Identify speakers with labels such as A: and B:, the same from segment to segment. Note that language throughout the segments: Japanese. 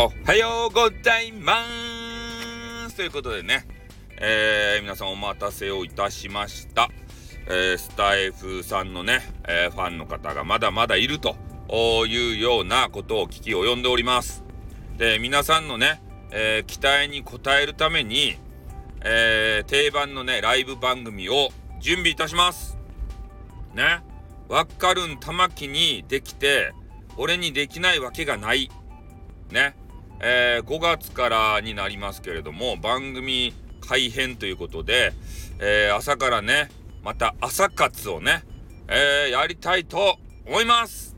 A: おはようございますということでね、えー、皆さんお待たせをいたしました。えー、スタイフさんのね、えー、ファンの方がまだまだいるというようなことを聞き及んでおります。で、皆さんのね、え、期待に応えるために、え定番のね、ライブ番組を準備いたします。ね。わかるん玉木にできて、俺にできないわけがない。ね。えー5月からになりますけれども、番組改編ということで、えー朝からね、また朝活をね、えー、やりたいと思います。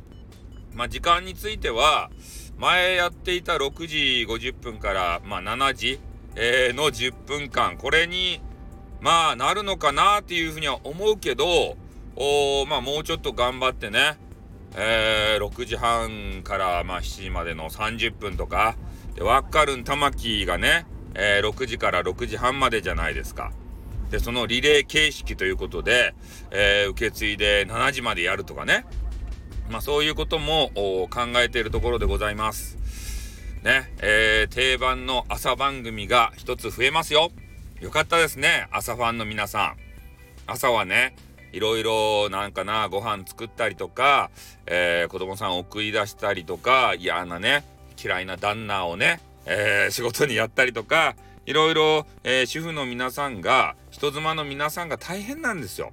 A: まあ、時間については、前やっていた6時50分から、まあ、7時、え、の10分間、これに、まあ、なるのかなっていうふうには思うけど、おまあ、もうちょっと頑張ってね、えー、6時半から、まあ、7時までの30分とか、で、わっかるん玉木がね、えー、6時から6時半までじゃないですか。で、そのリレー形式ということで、えー、受け継いで7時までやるとかね。まあそういうことも考えているところでございます。ね、えー、定番の朝番組が一つ増えますよ。よかったですね、朝ファンの皆さん。朝はね、いろいろなんかな、ご飯作ったりとか、えー、子供さん送り出したりとか、嫌なね、嫌いな旦那をね、えー、仕事にやったりとか、いろいろ、えー、主婦の皆さんが、人妻の皆さんが大変なんですよ。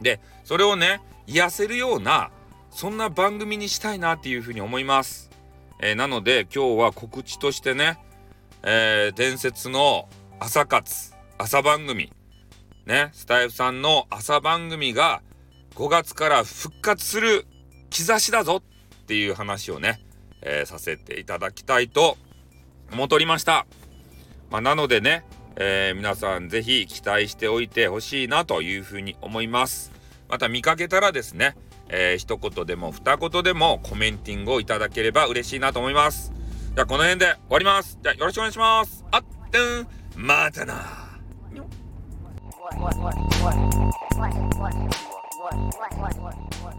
A: で、それをね、癒せるような、そんな番組にしたいなっていうふうに思います。えー、なので、今日は告知としてね、えー、伝説の朝活、朝番組、ね、スタイフさんの朝番組が5月から復活する兆しだぞっていう話をね、えー、させていただきたいと思っておりました。まあ、なのでね、えー、皆さんぜひ期待しておいてほしいなというふうに思います。また見かけたらですね、えー、一言でも二言でもコメンティングをいただければ嬉しいなと思います。じゃあこの辺で終わります。じゃあよろしくお願いします。あってん、またな。What, what, what, what, what, what, what, what, what, what, what, what?